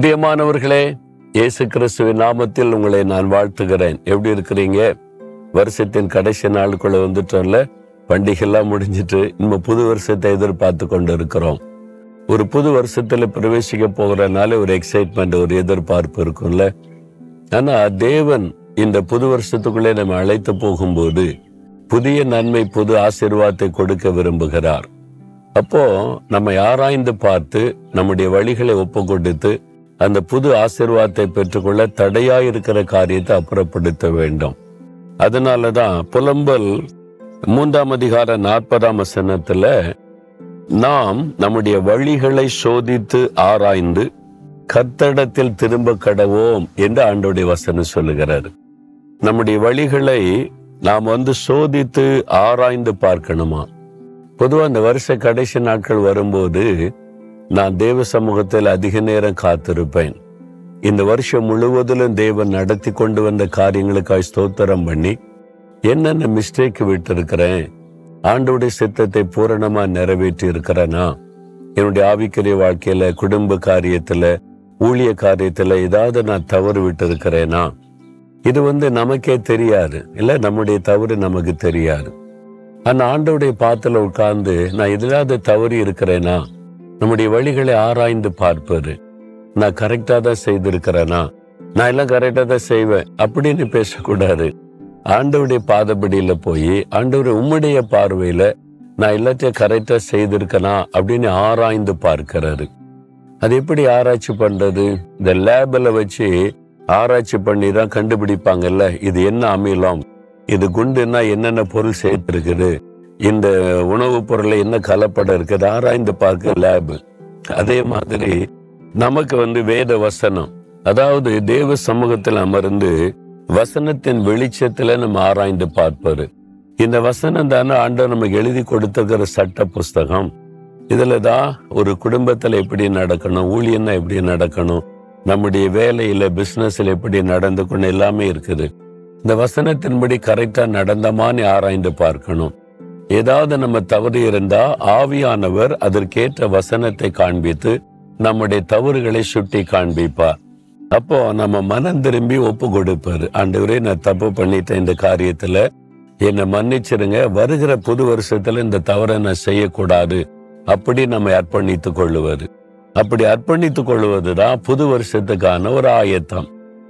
பிரியமானவர்களே இயேசு கிறிஸ்துவின் நாமத்தில் உங்களை நான் வாழ்த்துகிறேன். எப்படி இருக்கிறீங்க? வருஷத்தின் கடைசி நாளுக்குள்ள வந்துட்டோம்ல? பண்டிகைலாம் முடிஞ்சிட்டு நம்ம புது வருஷத்தை எதிர்பார்த்து கொண்டு இருக்கிறோம் ஒரு புது வருஷத்துல பிரவேசிக்க போகிறனால ஒரு எக்ஸைட்மெண்ட் ஒரு எதிர்பார்ப்பு இருக்கும்ல? ஆனா தேவன் இந்த புது வருஷத்துக்குள்ளே நம்ம அழைத்து போகும்போது புதிய நன்மை புது ஆசீர்வாதத்தை கொடுக்க விரும்புகிறார். அப்போ நம்ம ஆராய்ந்து பார்த்து நம்முடைய வழிகளை ஒப்பு கொடுத்து அந்த புது ஆசிர்வாதத்தை பெற்றுக்கொள்ள தடையா இருக்கிற காரியத்தை அப்புறப்படுத்த வேண்டும். அதனாலதான் புலம்பல் மூன்றாம் அதிகார நாற்பதாம் வசனத்துல நாம் நம்முடைய வழிகளை சோதித்து ஆராய்ந்து கத்தடத்தில் திரும்ப கடவோம் என்று ஆண்டோடைய வசனம் சொல்லுகிறார். நம்முடைய வழிகளை நாம் வந்து சோதித்து ஆராய்ந்து பார்க்கணுமா? பொதுவா இந்த வருஷ கடைசி நாட்கள் வரும்போது நான் தேவ சமூகத்தில் அதிக நேரம் காத்திருப்பேன். இந்த வருஷம் முழுவதிலும் தேவன் நடத்தி கொண்டு வந்த காரியங்களுக்காக ஸ்தோத்திரம் பண்ணி என்னென்ன மிஸ்டேக் விட்டிருக்கிறேன் ஆண்டோடைய சித்தத்தை பூரணமா நிறைவேற்றி இருக்கிறேனா என்னுடைய ஆவிக்கரிய வாழ்க்கையில குடும்ப காரியத்துல ஊழிய காரியத்துல ஏதாவது நான் தவறு விட்டு இருக்கிறேனா இது வந்து நமக்கே தெரியாது. இல்ல நம்முடைய தவறு நமக்கு தெரியாது. ஆனா ஆண்டோடைய பாத்துல உட்கார்ந்து நான் எதிலாவது தவறி இருக்கிறேனா? நம்முடைய வழிகளை ஆராய்ந்து பார்ப்பாரு நான் கரெக்டாக தான் செய்திருக்கிறேனா? நான் எல்லாம் கரெக்டாக தான் செய்வேன் அப்படின்னு பேசக்கூடாது. ஆண்டவருடைய பாதப்படியில் போய் ஆண்டவர் உம்முடைய பார்வையில் நான் எல்லாத்தையும் கரெக்டாக செய்திருக்கனா? அப்படின்னு ஆராய்ந்து பார்க்கிறாரு அது எப்படி ஆராய்ச்சி பண்ணுறது இந்த லேபில் வச்சு ஆராய்ச்சி பண்ணி தான் கண்டுபிடிப்பாங்கல்ல இது என்ன அமிலம்? இது குண்டுன்னா என்னென்ன பொருள் சேர்த்திருக்குது? இந்த உணவுப் பொருளை என்ன கலப்படம் இருக்குது ஆராய்ந்து பார்க்க லேபு அதே மாதிரி நமக்கு வந்து வேத வசனம். அதாவது தேவ சமூகத்தில் அமர்ந்து வசனத்தின் வெளிச்சத்துல நம்ம ஆராய்ந்து பார்ப்பாரு இந்த வசனம் தானே ஆண்டவர் நமக்கு எழுதி கொடுத்திருக்கிற சட்ட புஸ்தகம். இதில் தான் ஒரு குடும்பத்துல எப்படி நடக்கணும் ஊழியன்னா எப்படி நடக்கணும் நம்முடைய வேலையில பிசினஸ்ல எப்படி நடந்துக்கணும் எல்லாமே இருக்குது. இந்த வசனத்தின்படி கரெக்டா நடந்தமான்னு ஆராய்ந்து பார்க்கணும். ஏதாவது நம்ம தவறு இருந்தா ஆவியானவர் அதற்கேற்ற வசனத்தை காண்பித்து நம்முடைய தவறுகளை சுட்டி காண்பிப்பார். அப்போ நம்ம மனம் திரும்பி ஒப்பு கொடுப்பாரு. ஆண்டவரே நான் தப்பு பண்ணிட்டேன் இந்த காரியத்துல. என்னை மன்னிச்சிருங்க. வருகிற புது வருஷத்துல இந்த தவறை நான் செய்யக்கூடாது. அப்படி நம்ம அர்ப்பணித்துக் கொள்ளுவது அப்படி அர்ப்பணித்துக் கொள்வதுதான் புது வருஷத்துக்கான ஒரு ஆயத்தம்.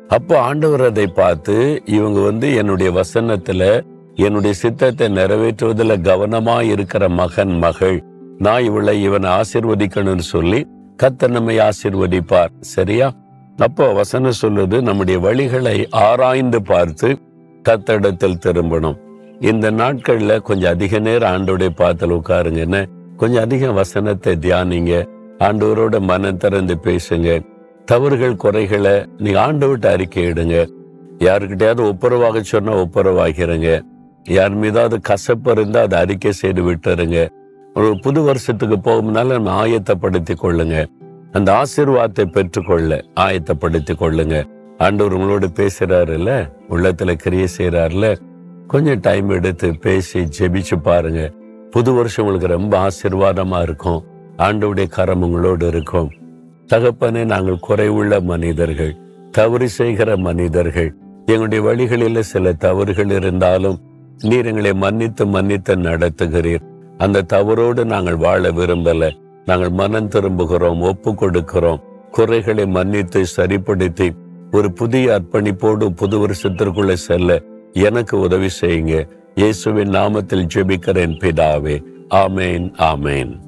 அப்போ ஆண்டவர் அதை பார்த்து இவங்க வந்து என்னுடைய வசனத்துல என்னுடைய சித்தத்தை நிறைவேற்றுவதில் கவனமா இருக்கிற மகன் மகள். நான் இவளை இவனை ஆசிர்வதிக்கணும்னு சொல்லி கத்த நம்மை ஆசிர்வதிப்பார். சரியா? அப்போ வசனம் சொல்லுது நம்முடைய வழிகளை ஆராய்ந்து பார்த்து கத்தடத்தில் திரும்பணும். இந்த நாட்கள்ல கொஞ்சம் அதிக நேரம் ஆண்டோடைய பாத்தல் உட்காருங்க. என்ன? கொஞ்சம் அதிக வசனத்தை தியானிங்க. ஆண்டவரோட மனம் திறந்து பேசுங்க. தவறுகள் குறைகளை நீங்க ஆண்டவர்கிட்ட அறிக்கையிடுங்க யாருக்கிட்டையாவது ஒப்புரவாக சொன்னா ஒப்புரவாகிறங்க. யார் மீதாவது கசப்பு இருந்தால் அதை அறிக்கை செய்து விட்டுருங்க. ஒரு புது வருஷத்துக்கு போகும்னால நம்ம ஆயத்தப்படுத்தி கொள்ளுங்க. அந்த ஆசீர்வாதத்தை பெற்றுக்கொள்ள ஆயத்தப்படுத்தி கொள்ளுங்க. ஆண்டவர் உங்களோட பேசுறாருல்ல? உள்ளத்துல கிரிய செய்யறாருல கொஞ்சம் டைம் எடுத்து பேசி ஜெபிச்சு பாருங்க. புது வருஷம் உங்களுக்கு ரொம்ப ஆசீர்வாதமா இருக்கும். ஆண்டவுடைய கரம் உங்களோடு இருக்கும். தகப்பனே நாங்கள் குறைவுள்ள மனிதர்கள் தவறு செய்கிற மனிதர்கள். எங்களுடைய வழிகளில் சில தவறுகள் இருந்தாலும் நீர் எங்களை மன்னித்து மன்னித்து நடத்துகிறீர். அந்த தவறோடு நாங்கள் வாழ விரும்பல. நாங்கள் மனம் திரும்புகிறோம் ஒப்பு கொடுக்கிறோம். குறைகளை மன்னித்து சரிப்படுத்தி ஒரு புதிய அர்ப்பணிப்போடு புது வருஷத்திற்குள்ள செல்ல எனக்கு உதவி செய்யுங்க. இயேசுவின் நாமத்தில் ஜெபிக்கிறேன் பிதாவே. ஆமேன் ஆமேன்.